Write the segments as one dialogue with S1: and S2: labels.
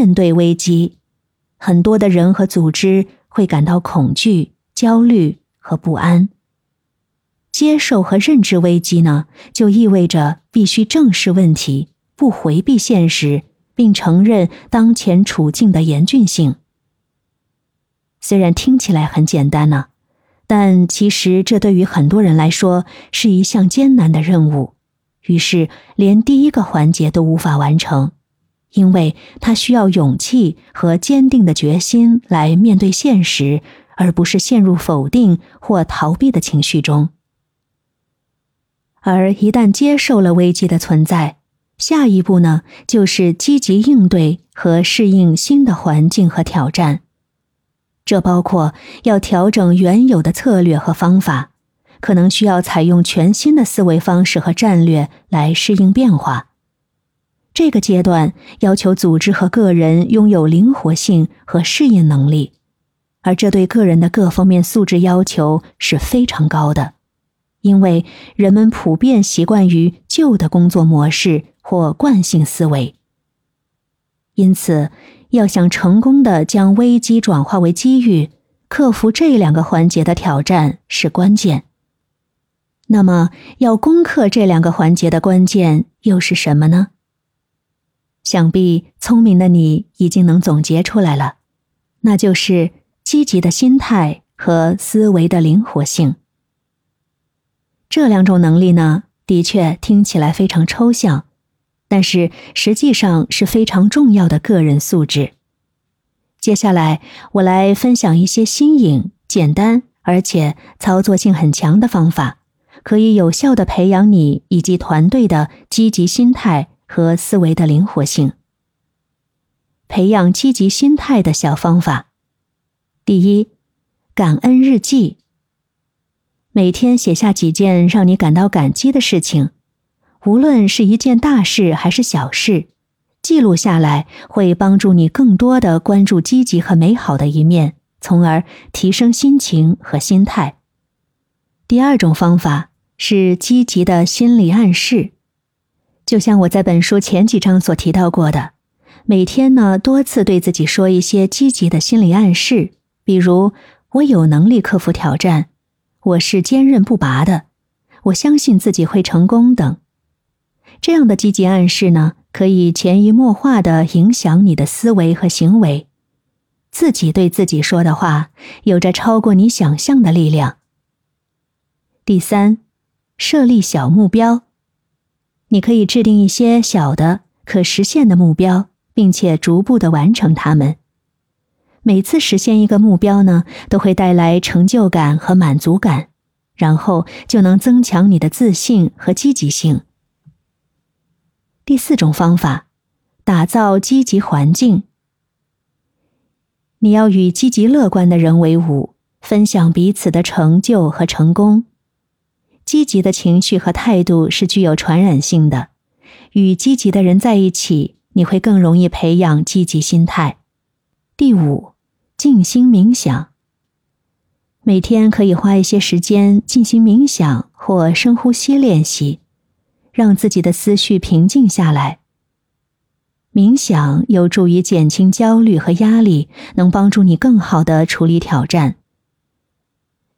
S1: 面对危机，很多的人和组织会感到恐惧、焦虑和不安。接受和认知危机呢，就意味着必须正视问题，不回避现实，并承认当前处境的严峻性。虽然听起来很简单呢，但其实这对于很多人来说是一项艰难的任务，于是连第一个环节都无法完成，因为他需要勇气和坚定的决心来面对现实，而不是陷入否定或逃避的情绪中。而一旦接受了危机的存在，下一步呢，就是积极应对和适应新的环境和挑战。这包括要调整原有的策略和方法，可能需要采用全新的思维方式和战略来适应变化。这个阶段要求组织和个人拥有灵活性和适应能力，而这对个人的各方面素质要求是非常高的。因为人们普遍习惯于旧的工作模式或惯性思维，因此要想成功的将危机转化为机遇，克服这两个环节的挑战是关键。那么，要攻克这两个环节的关键又是什么呢？想必聪明的你已经能总结出来了，那就是积极的心态和思维的灵活性。这两种能力呢，的确听起来非常抽象，但是实际上是非常重要的个人素质。接下来，我来分享一些新颖、简单而且操作性很强的方法，可以有效的培养你以及团队的积极心态和思维的灵活性。培养积极心态的小方法：第一，感恩日记。每天写下几件让你感到感激的事情，无论是一件大事还是小事，记录下来会帮助你更多的关注积极和美好的一面，从而提升心情和心态。第二种方法是积极的心理暗示，就像我在本书前几章所提到过的，每天呢多次对自己说一些积极的心理暗示，比如“我有能力克服挑战”。我是坚韧不拔的，我相信自己会成功等。这样的积极暗示呢，可以潜移默化的影响你的思维和行为。自己对自己说的话，有着超过你想象的力量。第三，设立小目标。你可以制定一些小的、可实现的目标，并且逐步的完成它们。每次实现一个目标呢，都会带来成就感和满足感，然后就能增强你的自信和积极性。第四种方法，打造积极环境。你要与积极乐观的人为伍，分享彼此的成就和成功。积极的情绪和态度是具有传染性的，与积极的人在一起，你会更容易培养积极心态。第五，静心冥想。每天可以花一些时间进行冥想或深呼吸练习，让自己的思绪平静下来。冥想有助于减轻焦虑和压力，能帮助你更好的处理挑战。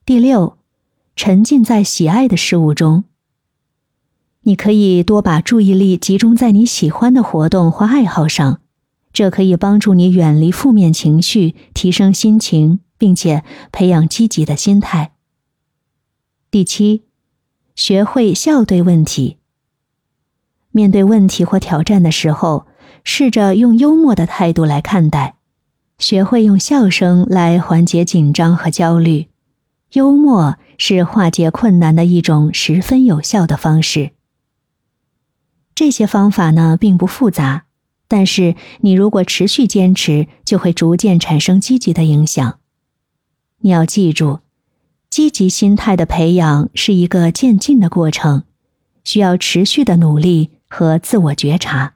S1: 第六，沉浸在喜爱的事物中。你可以多把注意力集中在你喜欢的活动或爱好上。这可以帮助你远离负面情绪，提升心情，并且培养积极的心态。第七，学会笑对问题。面对问题或挑战的时候，试着用幽默的态度来看待，学会用笑声来缓解紧张和焦虑。幽默是化解困难的一种十分有效的方式。这些方法呢，并不复杂。但是，你如果持续坚持，就会逐渐产生积极的影响。你要记住，积极心态的培养是一个渐进的过程，需要持续的努力和自我觉察。